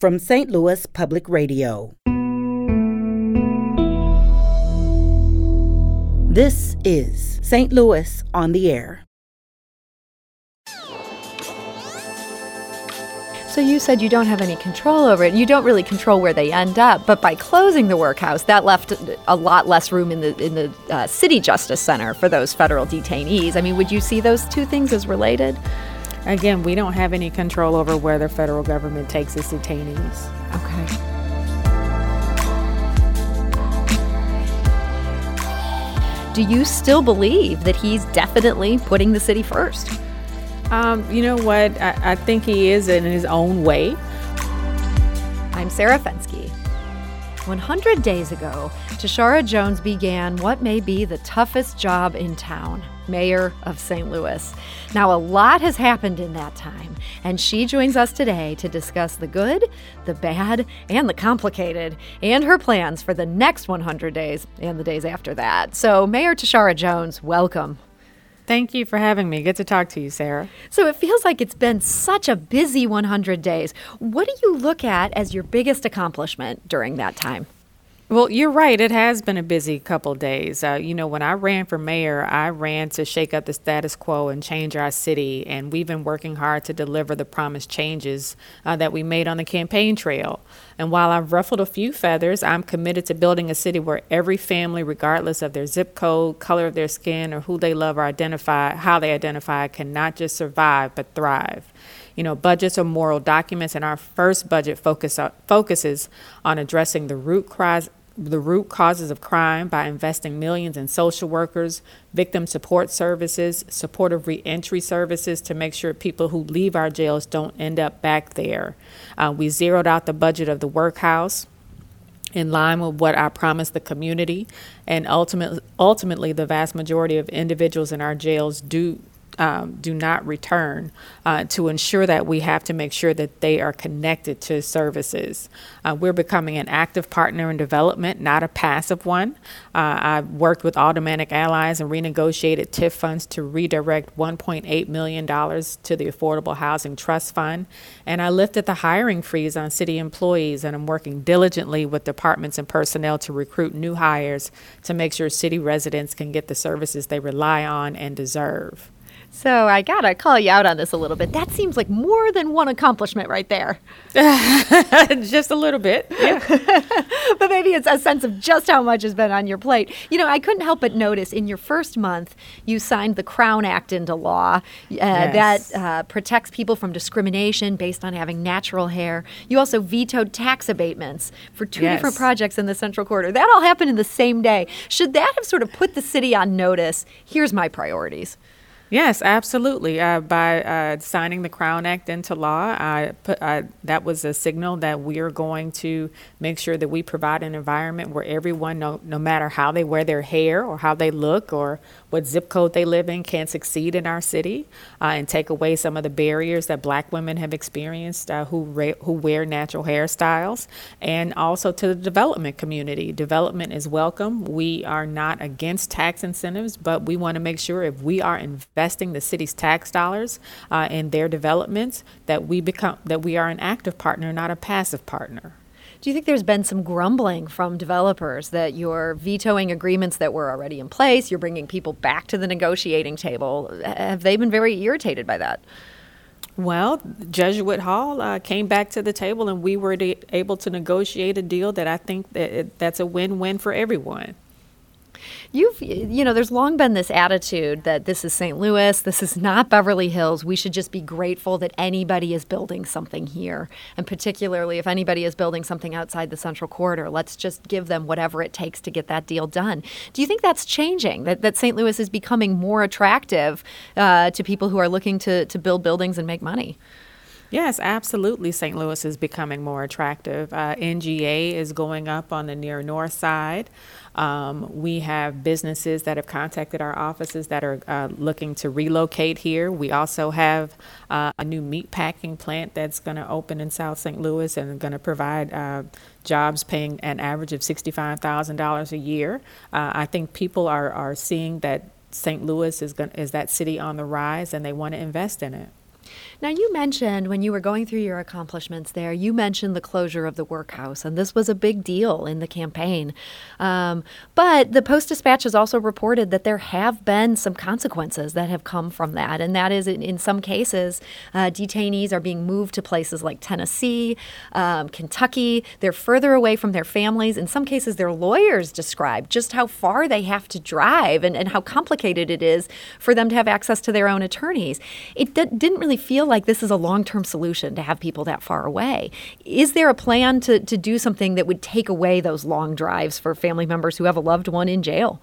from St. Louis Public Radio. This is St. Louis on the Air. So you said you don't have any control over it. You don't really control where they end up, but by closing the workhouse, that left a lot less room in the in the uh, city justice center for those federal detainees. I mean, would you see those two things as related? Again, we don't have any control over where the federal government takes its detainees. Okay. Do you still believe that he's definitely putting the city first? Um, you know what? I, I think he is in his own way. I'm Sarah Fenske. 100 days ago, Tishaura Jones began what may be the toughest job in town mayor of St. Louis. Now, a lot has happened in that time, and she joins us today to discuss the good, the bad, and the complicated, and her plans for the next 100 days and the days after that. So, Mayor Tishaura Jones, welcome. Thank you for having me. Good to talk to you, Sarah. So it feels like it's been such a busy 100 days. What do you look at as your biggest accomplishment during that time? Well, you're right. It has been a busy couple days. Uh, you know, when I ran for mayor, I ran to shake up the status quo and change our city. And we've been working hard to deliver the promised changes uh, that we made on the campaign trail. And while I've ruffled a few feathers, I'm committed to building a city where every family, regardless of their zip code, color of their skin, or who they love or identify, how they identify, can not just survive but thrive. You know, budgets are moral documents, and our first budget focus, uh, focuses on addressing the root cries the root causes of crime by investing millions in social workers, victim support services, supportive reentry services to make sure people who leave our jails don't end up back there. Uh, we zeroed out the budget of the workhouse in line with what I promised the community, and ultimately, ultimately, the vast majority of individuals in our jails do um, do not return uh, to ensure that we have to make sure that they are connected to services. Uh, we're becoming an active partner in development, not a passive one. Uh, I've worked with Automatic Allies and renegotiated TIF funds to redirect $1.8 million to the Affordable Housing Trust Fund. And I lifted the hiring freeze on city employees, and I'm working diligently with departments and personnel to recruit new hires to make sure city residents can get the services they rely on and deserve. So I gotta call you out on this a little bit. That seems like more than one accomplishment right there. just a little bit, yeah. but maybe it's a sense of just how much has been on your plate. You know, I couldn't help but notice in your first month, you signed the Crown Act into law uh, yes. that uh, protects people from discrimination based on having natural hair. You also vetoed tax abatements for two yes. different projects in the Central Corridor. That all happened in the same day. Should that have sort of put the city on notice? Here's my priorities. Yes, absolutely. Uh, by uh, signing the Crown Act into law, I put, uh, that was a signal that we are going to make sure that we provide an environment where everyone, no, no matter how they wear their hair or how they look or what zip code they live in, can succeed in our city uh, and take away some of the barriers that black women have experienced uh, who, re- who wear natural hairstyles. And also to the development community. Development is welcome. We are not against tax incentives, but we want to make sure if we are investing investing the city's tax dollars uh, in their developments, that we become that we are an active partner, not a passive partner. Do you think there's been some grumbling from developers that you're vetoing agreements that were already in place? You're bringing people back to the negotiating table. Have they been very irritated by that? Well, Jesuit Hall uh, came back to the table, and we were able to negotiate a deal that I think that it, that's a win-win for everyone. You've, you know, there's long been this attitude that this is St. Louis, this is not Beverly Hills. We should just be grateful that anybody is building something here. And particularly if anybody is building something outside the Central Corridor, let's just give them whatever it takes to get that deal done. Do you think that's changing? That, that St. Louis is becoming more attractive uh, to people who are looking to, to build buildings and make money? Yes, absolutely. St. Louis is becoming more attractive. Uh, NGA is going up on the near north side. Um, we have businesses that have contacted our offices that are uh, looking to relocate here. We also have uh, a new meat packing plant that's going to open in South St. Louis and going to provide uh, jobs paying an average of $65,000 a year. Uh, I think people are, are seeing that St. Louis is, going, is that city on the rise and they want to invest in it. Now, you mentioned when you were going through your accomplishments there, you mentioned the closure of the workhouse, and this was a big deal in the campaign. Um, but the Post Dispatch has also reported that there have been some consequences that have come from that, and that is in, in some cases, uh, detainees are being moved to places like Tennessee, um, Kentucky. They're further away from their families. In some cases, their lawyers describe just how far they have to drive and, and how complicated it is for them to have access to their own attorneys. It d- didn't really feel like this is a long term solution to have people that far away. Is there a plan to, to do something that would take away those long drives for family members who have a loved one in jail?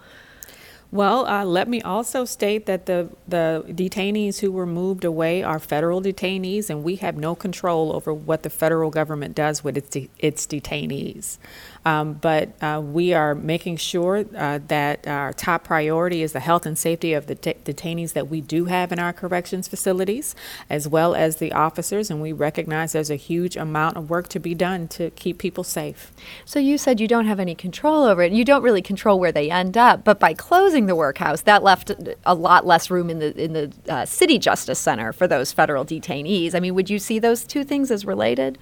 Well, uh, let me also state that the, the detainees who were moved away are federal detainees, and we have no control over what the federal government does with its, de- its detainees. Um, but uh, we are making sure uh, that our top priority is the health and safety of the detainees that we do have in our corrections facilities, as well as the officers. And we recognize there's a huge amount of work to be done to keep people safe. So you said you don't have any control over it. You don't really control where they end up, but by closing the workhouse, that left a lot less room in the in the uh, city justice center for those federal detainees. I mean, would you see those two things as related?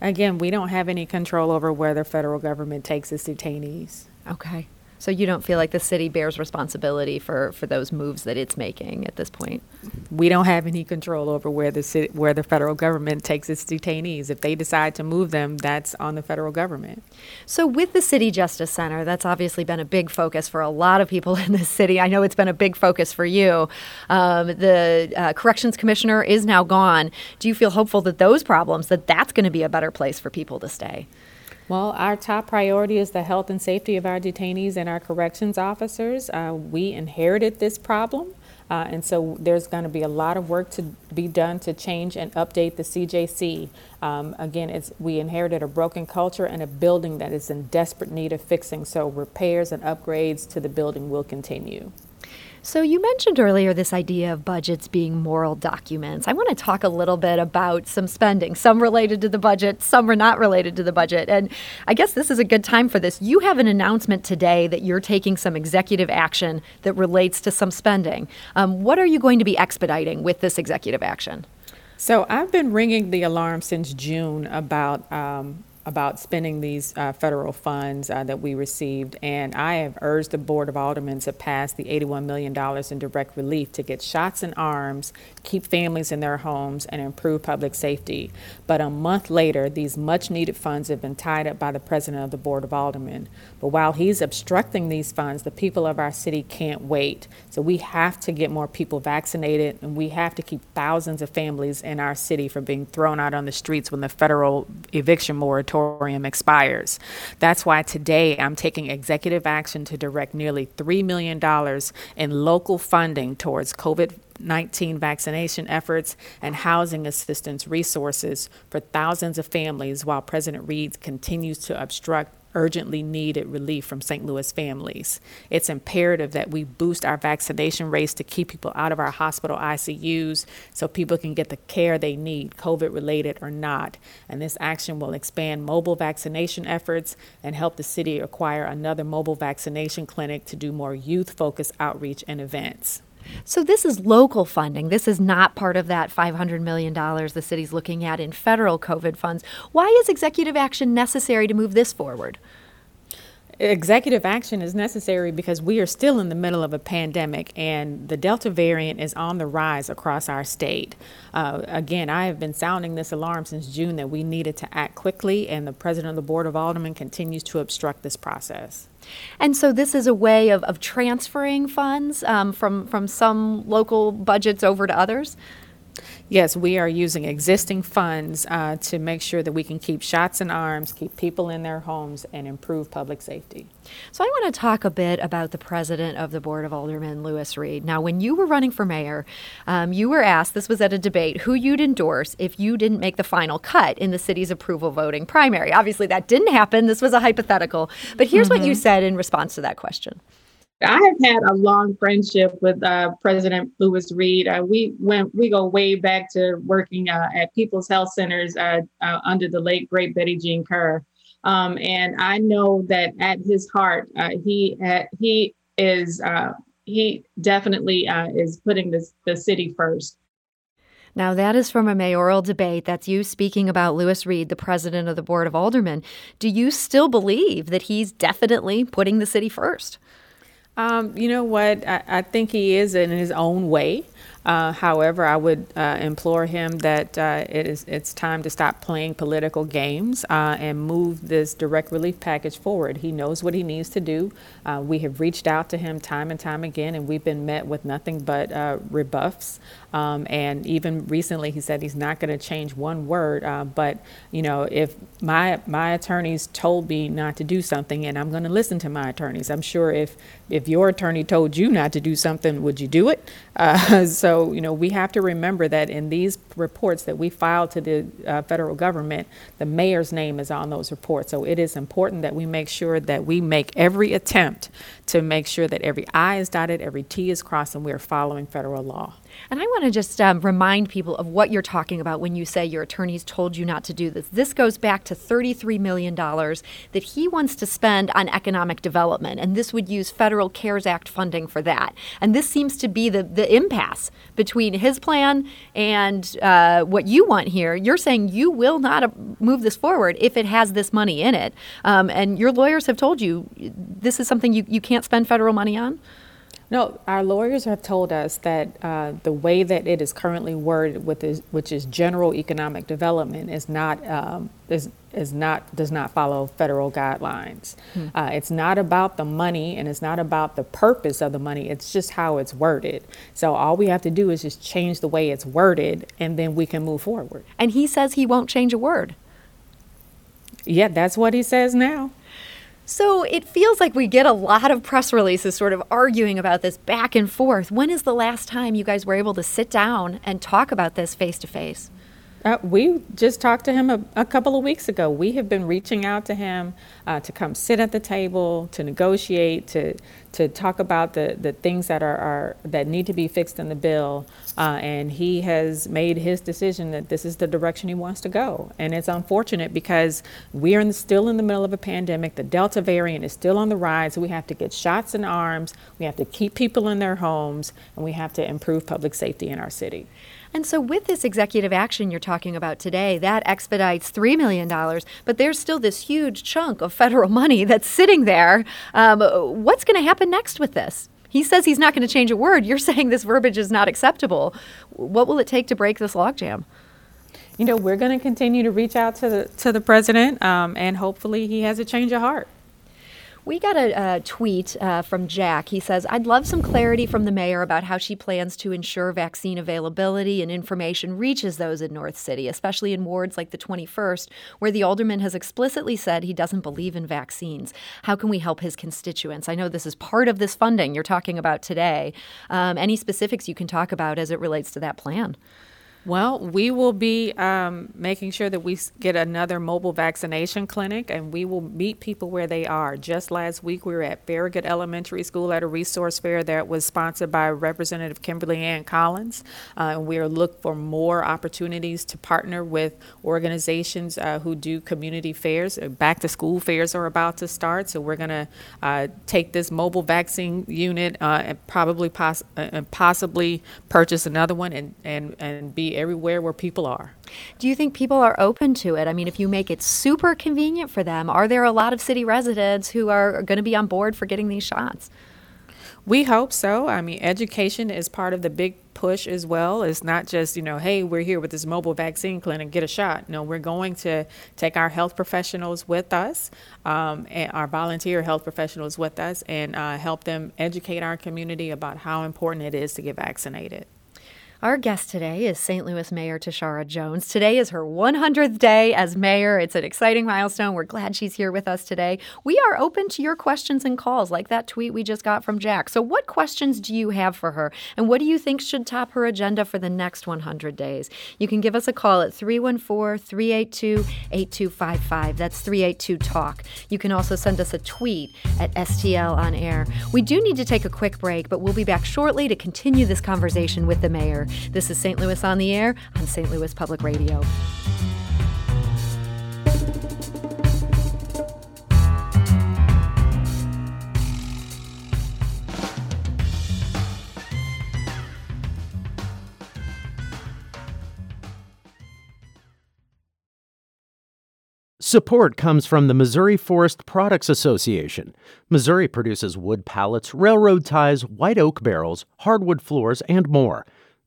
Again, we don't have any control over where the federal government takes its detainees. Okay. So you don't feel like the city bears responsibility for, for those moves that it's making at this point? We don't have any control over where the city, where the federal government takes its detainees. If they decide to move them, that's on the federal government. So with the City Justice Center, that's obviously been a big focus for a lot of people in the city. I know it's been a big focus for you. Um, the uh, corrections commissioner is now gone. Do you feel hopeful that those problems that that's going to be a better place for people to stay? Well, our top priority is the health and safety of our detainees and our corrections officers. Uh, we inherited this problem. Uh, and so there's going to be a lot of work to be done to change and update the CJC. Um, again, we inherited a broken culture and a building that is in desperate need of fixing, so repairs and upgrades to the building will continue. So, you mentioned earlier this idea of budgets being moral documents. I want to talk a little bit about some spending, some related to the budget, some are not related to the budget. And I guess this is a good time for this. You have an announcement today that you're taking some executive action that relates to some spending. Um, what are you going to be expediting with this executive action? So, I've been ringing the alarm since June about um, about spending these uh, federal funds uh, that we received, and I have urged the Board of Aldermen to pass the $81 million in direct relief to get shots in arms, keep families in their homes, and improve public safety. But a month later, these much needed funds have been tied up by the President of the Board of Aldermen. But while he's obstructing these funds, the people of our city can't wait. So we have to get more people vaccinated, and we have to keep thousands of families in our city from being thrown out on the streets when the federal eviction moratorium moratorium expires. That's why today I'm taking executive action to direct nearly $3 million in local funding towards COVID 19 vaccination efforts and housing assistance resources for thousands of families while President Reed continues to obstruct urgently needed relief from St. Louis families. It's imperative that we boost our vaccination rates to keep people out of our hospital ICUs so people can get the care they need, COVID related or not. And this action will expand mobile vaccination efforts and help the city acquire another mobile vaccination clinic to do more youth focused outreach and events. So this is local funding. This is not part of that $500 million the city's looking at in federal COVID funds. Why is executive action necessary to move this forward? Executive action is necessary because we are still in the middle of a pandemic and the Delta variant is on the rise across our state. Uh, again, I have been sounding this alarm since June that we needed to act quickly, and the president of the Board of Aldermen continues to obstruct this process. And so this is a way of, of transferring funds um, from, from some local budgets over to others? Yes, we are using existing funds uh, to make sure that we can keep shots in arms, keep people in their homes, and improve public safety. So, I want to talk a bit about the president of the Board of Aldermen, Lewis Reed. Now, when you were running for mayor, um, you were asked, this was at a debate, who you'd endorse if you didn't make the final cut in the city's approval voting primary. Obviously, that didn't happen. This was a hypothetical. But here's mm-hmm. what you mm-hmm. said in response to that question. I have had a long friendship with uh, President Lewis Reed. Uh, we went, we go way back to working uh, at People's Health Centers uh, uh, under the late great Betty Jean Kerr, um, and I know that at his heart, uh, he he is he definitely is putting this the city first. Now, that is from a mayoral debate. That's you speaking about Lewis Reed, the president of the Board of Aldermen. Do you still believe that he's definitely putting the city first? Um, you know what? I, I, think he is in his own way. Uh, however, I would uh, implore him that uh, it is it's time to stop playing political games uh, and move this direct relief package forward. He knows what he needs to do. Uh, we have reached out to him time and time again, and we've been met with nothing but uh, rebuffs. Um, and even recently, he said he's not going to change one word. but you know, if my my attorneys told me not to do something, and I'm going to listen to my attorneys. I'm sure if if your attorney told you not to do something, would you do it? so so, you know, we have to remember that in these reports that we file to the uh, federal government, the mayor's name is on those reports. So it is important that we make sure that we make every attempt to make sure that every I is dotted, every T is crossed, and we are following federal law. And I want to just um, remind people of what you're talking about when you say your attorneys told you not to do this. This goes back to $33 million that he wants to spend on economic development, and this would use federal CARES Act funding for that. And this seems to be the, the impasse between his plan and uh, what you want here. You're saying you will not uh, move this forward if it has this money in it. Um, and your lawyers have told you this is something you, you can't spend federal money on? No, our lawyers have told us that uh, the way that it is currently worded, this, which is general economic development, is not um, is is not does not follow federal guidelines. Hmm. Uh, it's not about the money, and it's not about the purpose of the money. It's just how it's worded. So all we have to do is just change the way it's worded, and then we can move forward. And he says he won't change a word. Yeah, that's what he says now. So it feels like we get a lot of press releases sort of arguing about this back and forth. When is the last time you guys were able to sit down and talk about this face to face? Uh, we just talked to him a, a, couple of weeks ago. We have been reaching out to him uh, to come sit at the table, to negotiate, to to talk about the, the things that are, are that need to be fixed in the bill. Uh, and he has made his decision that this is the direction he wants to go. And it's unfortunate because we are in still in the middle of a pandemic. The Delta variant is still on the rise. We have to get shots in arms. We have to keep people in their homes, and we have to improve public safety in our city. And so, with this executive action you're talking about today, that expedites $3 million, but there's still this huge chunk of federal money that's sitting there. Um, what's going to happen next with this? He says he's not going to change a word. You're saying this verbiage is not acceptable. What will it take to break this logjam? You know, we're going to continue to reach out to the to the president, um, and hopefully, he has a change of heart. We got a, tweet uh, from Jack. He says, I'd love some clarity from the mayor about how she plans to ensure vaccine availability and information reaches those in North City, especially in wards like the 21st, where the alderman has explicitly said he doesn't believe in vaccines. How can we help his constituents? I know this is part of this funding you're talking about today. Um, any specifics you can talk about as it relates to that plan? Well, we will be um, making sure that we get another mobile vaccination clinic and we will meet people where they are. Just last week, we were at Farragut Elementary School at a resource fair that was sponsored by Representative Kimberly Ann Collins. Uh, and we are looking for more opportunities to partner with organizations uh, who do community fairs. Uh, back to school fairs are about to start, so we're going to uh, take this mobile vaccine unit uh, and probably poss- uh, and possibly purchase another one and, and, and be everywhere where people are. Do you think people are open to it? I mean, if you make it super convenient for them, are there a lot of city residents who are going to be on board for getting these shots? We hope so. I mean, education is part of the big push as well. It's not just, you know, hey, we're here with this mobile vaccine clinic, get a shot. No, we're going to take our health professionals with us, um, and our volunteer health professionals with us, and uh, help them educate our community about how important it is to get vaccinated. Our guest today is St. Louis Mayor Tishaura Jones. Today is her 100th day as mayor. It's an exciting milestone. We're glad she's here with us today. We are open to your questions and calls, like that tweet we just got from Jack. So, what questions do you have for her? And what do you think should top her agenda for the next 100 days? You can give us a call at 314 382 8255. That's 382 Talk. You can also send us a tweet at STL on air. We do need to take a quick break, but we'll be back shortly to continue this conversation with the mayor. This is St. Louis on the Air on St. Louis Public Radio. Support comes from the Missouri Forest Products Association. Missouri produces wood pallets, railroad ties, white oak barrels, hardwood floors, and more.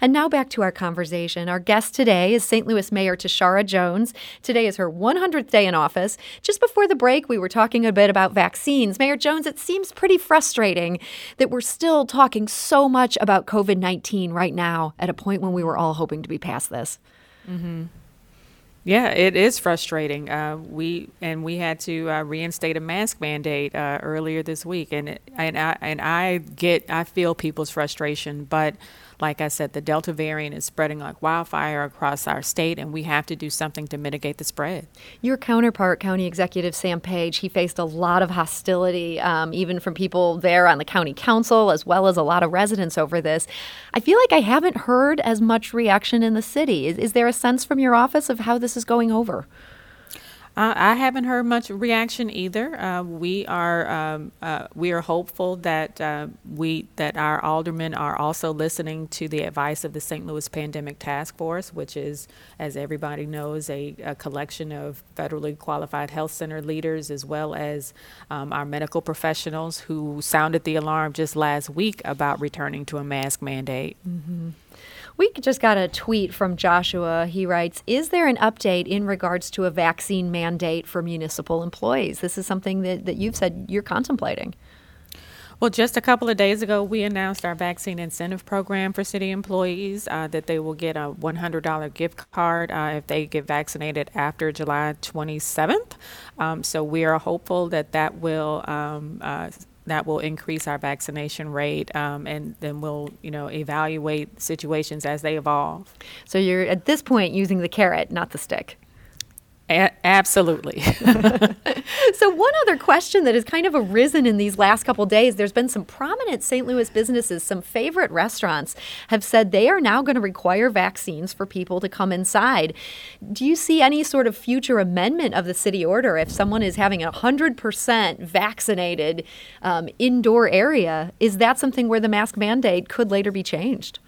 And now back to our conversation. Our guest today is St. Louis Mayor Tishaura Jones. Today is her 100th day in office. Just before the break, we were talking a bit about vaccines. Mayor Jones, it seems pretty frustrating that we're still talking so much about COVID 19 right now at a point when we were all hoping to be past this. Mm-hmm. Yeah, it is frustrating. Uh, we and we had to uh, reinstate a mask mandate uh, earlier this week, and and I and I get I feel people's frustration, but like I said, the Delta variant is spreading like wildfire across our state, and we have to do something to mitigate the spread. Your counterpart, County Executive Sam Page, he faced a lot of hostility, um, even from people there on the county council, as well as a lot of residents over this. I feel like I haven't heard as much reaction in the city. Is, is there a sense from your office of how this is going over? Uh, I haven't heard much reaction either. Uh, we are um, uh, we are hopeful that uh, we that our aldermen are also listening to the advice of the St. Louis Pandemic Task Force, which is, as everybody knows, a, a collection of federally qualified health center leaders as well as um, our medical professionals who sounded the alarm just last week about returning to a mask mandate. Mm-hmm. We just got a tweet from Joshua. He writes Is there an update in regards to a vaccine mandate for municipal employees? This is something that, that you've said you're contemplating. Well, just a couple of days ago, we announced our vaccine incentive program for city employees uh, that they will get a $100 gift card uh, if they get vaccinated after July 27th. Um, so we are hopeful that that will um, uh, that will increase our vaccination rate, um, and then we'll, you know, evaluate situations as they evolve. So you're at this point using the carrot, not the stick. A- absolutely. so, one other question that has kind of arisen in these last couple days there's been some prominent St. Louis businesses, some favorite restaurants have said they are now going to require vaccines for people to come inside. Do you see any sort of future amendment of the city order if someone is having a 100% vaccinated um, indoor area? Is that something where the mask mandate could later be changed?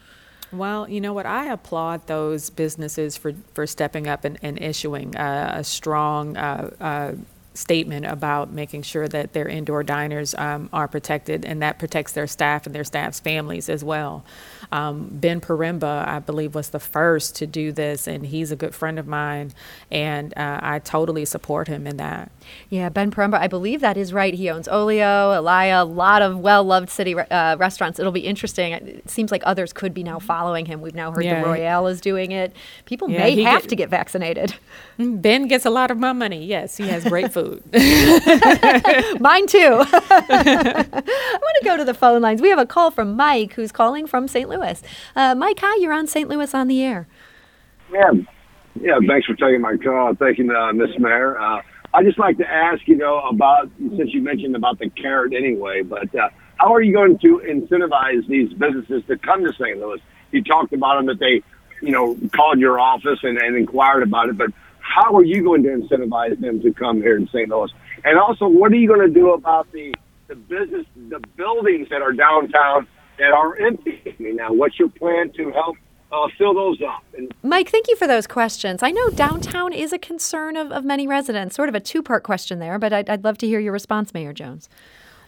Well, you know what? I applaud those businesses for, for stepping up and, and issuing uh, a strong uh, uh, statement about making sure that their indoor diners um, are protected and that protects their staff and their staff's families as well. Um, ben Poremba, I believe, was the first to do this, and he's a good friend of mine, and uh, I totally support him in that. Yeah, Ben Poremba, I believe that is right. He owns Olio, Elaia, a lot of well loved city uh, restaurants. It'll be interesting. It seems like others could be now following him. We've now heard yeah. the Royale is doing it. People yeah, may have get, to get vaccinated. Mm, ben gets a lot of my money. Yes, he has great food. Mine too. I want to go to the phone lines. We have a call from Mike, who's calling from St. Louis. Louis. Uh, Mike, hi, you're on St. Louis on the air. Yeah, yeah. Thanks for taking my call. Thank you, uh, Miss Mayor. Uh, I just like to ask, you know, about since you mentioned about the carrot anyway, but uh, how are you going to incentivize these businesses to come to St. Louis? You talked about them that they, you know, called your office and, and inquired about it, but how are you going to incentivize them to come here in St. Louis? And also, what are you going to do about the the business, the buildings that are downtown that are empty now. What's your plan to help uh, fill those up? And- Mike, thank you for those questions. I know downtown is a concern of, of many residents, sort of a two part question there, but I'd, I'd love to hear your response, Mayor Jones.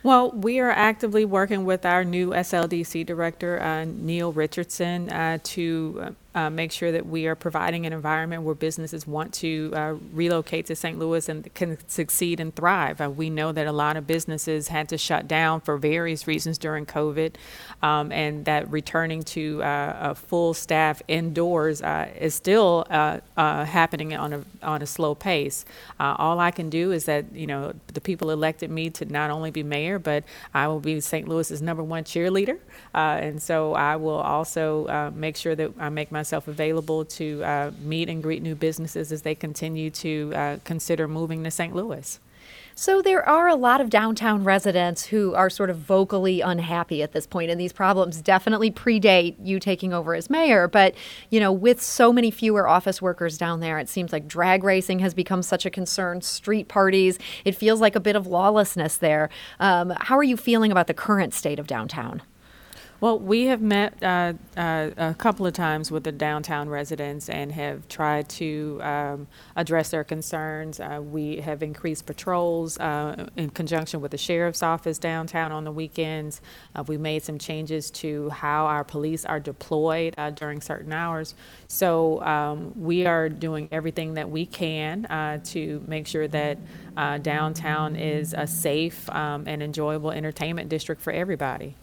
Well, we are actively working with our new SLDC director, uh, Neil Richardson, uh, to uh, make sure that we are providing an environment where businesses want to uh, relocate to St. Louis and can succeed and thrive. Uh, we know that a lot of businesses had to shut down for various reasons during COVID, um, and that returning to uh, a full staff indoors uh, is still uh, happening on a on a slow pace. all I can do is that you know the people elected me to not only be mayor, but I will be St. Louis's number one cheerleader, and so I will also make sure that I make my myself available to uh, meet and greet new businesses as they continue to uh, consider moving to St. Louis. So there are a lot of downtown residents who are sort of vocally unhappy at this point, and these problems definitely predate you taking over as mayor. But you know, with so many fewer office workers down there, it seems like drag racing has become such a concern. Street parties, it feels like a bit of lawlessness there. Um, how are you feeling about the current state of downtown? Well, we have met uh, uh, a couple of times with the downtown residents and have tried to um, address their concerns. Uh, we have increased patrols uh, in conjunction with the sheriff's office downtown on the weekends. Uh, we made some changes to how our police are deployed uh, during certain hours. So um, we are doing everything that we can to make sure that downtown is a safe um, and enjoyable entertainment district for everybody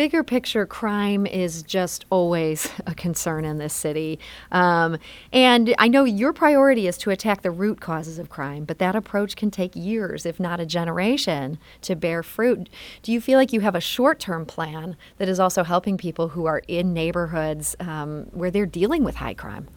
bigger picture, crime is just always a concern in this city. Um, and I know your priority is to attack the root causes of crime, but that approach can take years, if not a generation, to bear fruit. Do you feel like you have a short term plan that is also helping people who are in neighborhoods um, where they're dealing with high crime?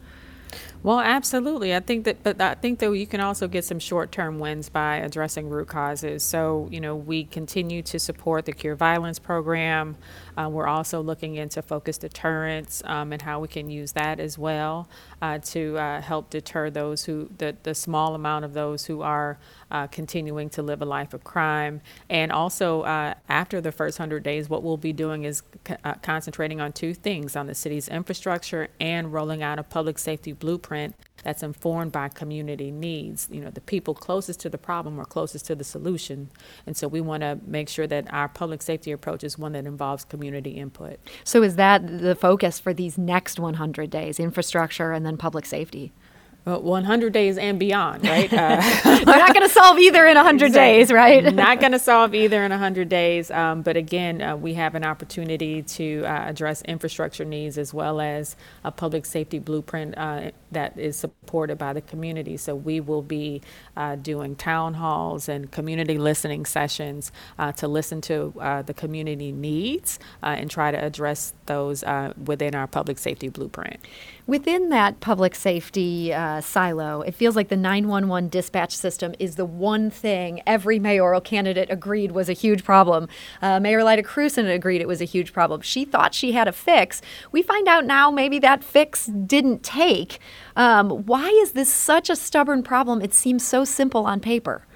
Well, absolutely. I think that, but I think that you can also get some short-term wins by addressing root causes. So, you know, we continue to support the Cure Violence program. Uh, we're also looking into focused deterrence um, and how we can use that as well uh, to uh, help deter those who, the, the small amount of those who are uh, continuing to live a life of crime. And also, uh, after the first 100 days, what we'll be doing is co- uh, concentrating on two things on the city's infrastructure and rolling out a public safety blueprint that's informed by community needs. You know, the people closest to the problem are closest to the solution. And so we want to make sure that our public safety approach is one that involves community input. So is that the focus for these next 100 days, infrastructure and then public safety? Well, 100 days and beyond, right? Uh, We're not going to solve either in 100 exactly. days, right? not going to solve either in 100 days. Um, but again, uh, we have an opportunity to uh, address infrastructure needs as well as a public safety blueprint uh, that is supported by the community. So we will be uh, doing town halls and community listening sessions uh, to listen to the community needs and try to address those within our public safety blueprint. Within that public safety uh, silo, it feels like the 911 dispatch system is the one thing every mayoral candidate agreed was a huge problem. Uh, Mayor Lyda Krewson agreed it was a huge problem. She thought she had a fix. We find out now maybe that fix didn't take. Um, why is this such a stubborn problem? It seems so simple on paper.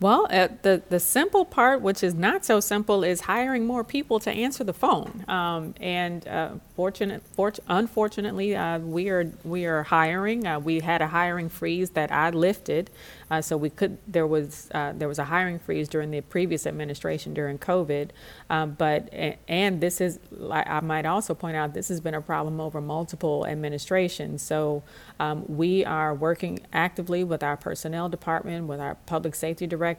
Well, uh, the the simple part, which is not so simple, is hiring more people to answer the phone. Um, and uh, fortunate, fort- unfortunately, uh, we are we are hiring. Uh, we had a hiring freeze that I lifted, uh, so we could. There was uh, there was a hiring freeze during the previous administration during COVID. Um, but and this is, I might also point out, this has been a problem over multiple administrations. So um, we are working actively with our personnel department, with our public safety director,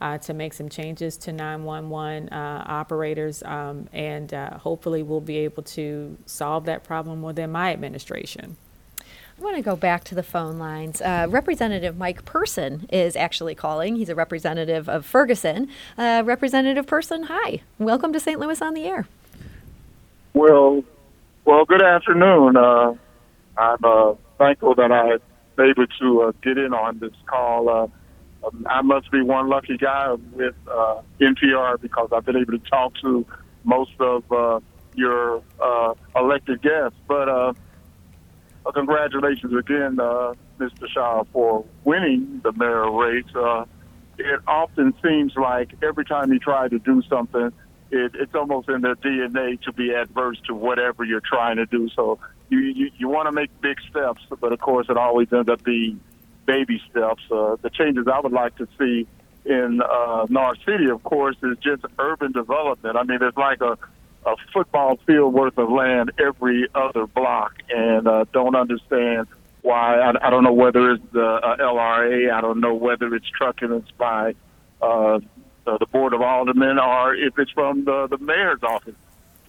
uh, to make some changes to 911 uh, operators, um, and uh, hopefully we'll be able to solve that problem within my administration. I want to go back to the phone lines. Uh, representative Mike Person is actually calling. He's a representative of Ferguson. Uh, representative Person, hi. Welcome to St. Louis on the Air. Well, well, good afternoon. Uh, I'm uh, thankful that I was able to uh, get in on this call. Uh, I must be one lucky guy with NPR because I've been able to talk to most of your elected guests. But uh, congratulations again, uh, Mr. Shaw, for winning the mayor race. Uh, it often seems like every time you try to do something, it, it's almost in their DNA to be adverse to whatever you're trying to do. So you you, you want to make big steps, but of course it always ends up being baby steps. Uh, the changes I would like to see in uh, North City, of course, is just urban development. I mean, there's like a a football field worth of land every other block, and uh, don't understand why. I, I don't know whether it's the uh, LRA. I don't know whether it's truculence by uh, the, the board of aldermen or if it's from the, the mayor's office.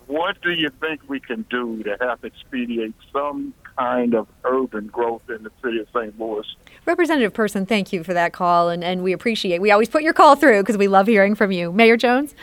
What do you think we can do to help expedite some kind of urban growth in the city of St. Louis? Representative Person, thank you for that call, and, and we appreciate. We always put your call through because we love hearing from you, Mayor Jones.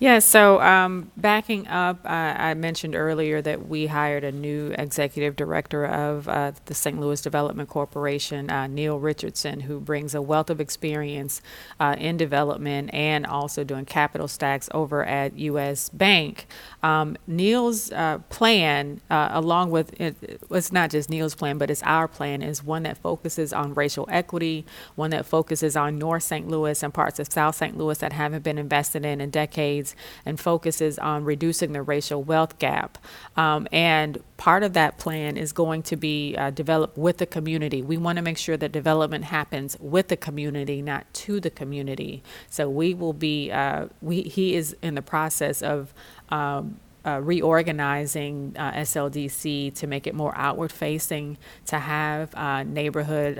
Yeah, so um, backing up, I, I, mentioned earlier that we hired a new executive director of uh, the St. Louis Development Corporation, uh, Neil Richardson, who brings a wealth of experience uh, in development and also doing capital stacks over at U.S. Bank. Um, Neil's uh, plan, uh, along with it, it's not just Neil's plan, but it's our plan, is one that focuses on racial equity, one that focuses on North St. Louis and parts of South St. Louis that haven't been invested in in decades and focuses on reducing the racial wealth gap. Um, and part of that plan is going to be uh, developed with the community. We want to make sure that development happens with the community, not to the community. So we will be, uh, we, he is in the process of um, uh, reorganizing uh, SLDC to make it more outward facing, to have uh, neighborhood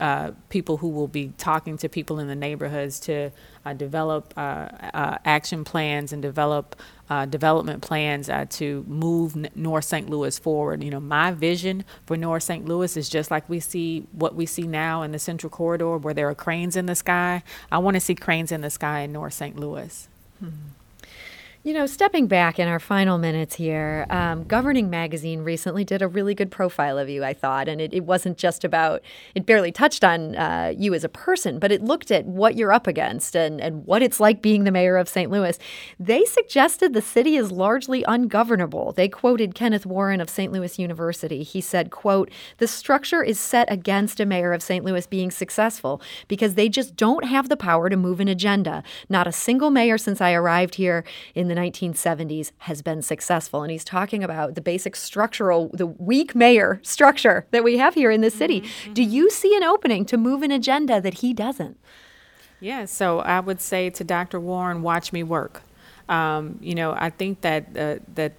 uh, people who will be talking to people in the neighborhoods to uh, develop uh, uh action plans and develop uh, development plans uh, to move N- North St. Louis forward. You know, my vision for North St. Louis is just like we see what we see now in the Central Corridor, where there are cranes in the sky. I want to see cranes in the sky in North St. Louis. Hmm. You know, stepping back in our final minutes here, um, Governing Magazine recently did a really good profile of you, I thought. And it, it wasn't just about, it barely touched on uh, you as a person, but it looked at what you're up against and, and what it's like being the mayor of St. Louis. They suggested the city is largely ungovernable. They quoted Kenneth Warren of St. Louis University. He said, quote, the structure is set against a mayor of St. Louis being successful because they just don't have the power to move an agenda. Not a single mayor since I arrived here in the 1970s has been successful. And he's talking about the basic structural, the weak mayor structure that we have here in this city. Mm-hmm. Do you see an opening to move an agenda that he doesn't? Yeah, so I would say to Dr. Warren, watch me work. Um, you know, I think that uh, that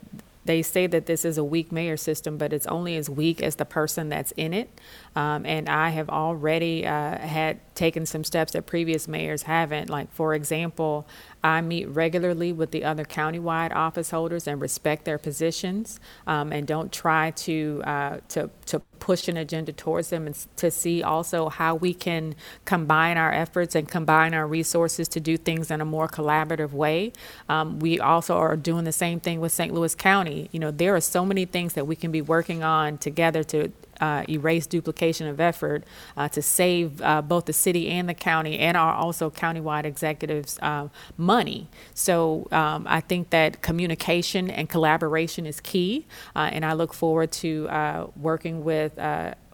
they say that this is a weak mayor system, but it's only as weak as the person that's in it. Um, and I have already uh, had taken some steps that previous mayors haven't. Like, for example, I meet regularly with the other countywide office holders and respect their positions um, and don't try to, uh, to, to push an agenda towards them and to see also how we can combine our efforts and combine our resources to do things in a more collaborative way. Um, we also are doing the same thing with St. Louis County. You know, there are so many things that we can be working on together to uh, erase duplication of effort uh, to save uh, both the city and the county and our also countywide executives uh, money. So um, I think that communication and collaboration is key, uh, and I look forward to uh, working with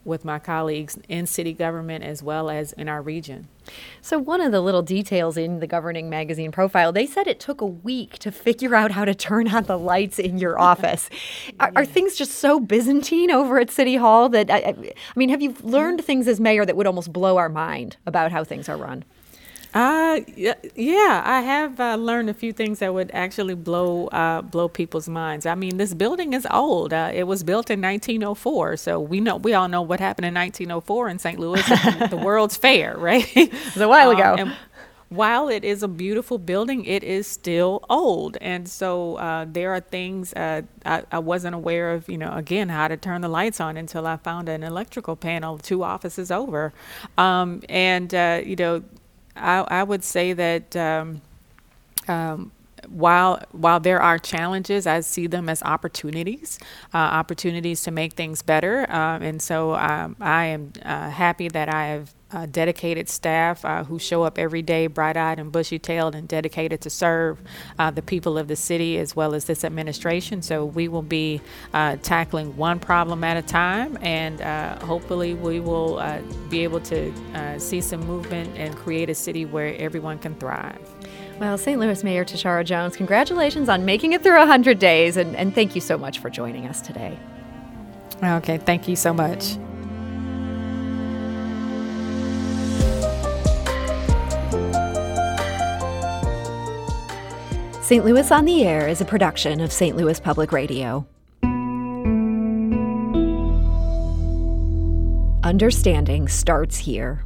with my colleagues in city government as well as in our region. So, one of the little details in the governing magazine profile, they said it took a week to figure out how to turn on the lights in your office. are, are, things just so Byzantine over at City Hall that, I, I mean, have you learned things as mayor that would almost blow our mind about how things are run? Uh, yeah, I have uh, learned a few things that would actually blow uh, blow people's minds. I mean, this building is old. Uh, it was built in 1904, so we know we all know what happened in 1904 in St. Louis, the World's Fair, right? it was a while um, ago. While it is a beautiful building, it is still old, and so uh, there are things uh, I, I wasn't aware of. You know, again, how to turn the lights on until I found an electrical panel two offices over, um, and you know I, I would say that um, um, while while there are challenges, I see them as opportunities, uh, opportunities to make things better. Um, and so um, I am uh, happy that I have uh, dedicated staff uh, who show up every day, bright eyed and bushy tailed, and dedicated to serve uh, the people of the city as well as this administration. So we will be uh, tackling one problem at a time, and uh, hopefully, we will uh, be able to see some movement and create a city where everyone can thrive. Well, St. Louis Mayor Tishaura Jones, congratulations on making it through 100 days, and, and thank you so much for joining us today. Okay, thank you so much. St. Louis on the Air is a production of St. Louis Public Radio. Understanding starts here.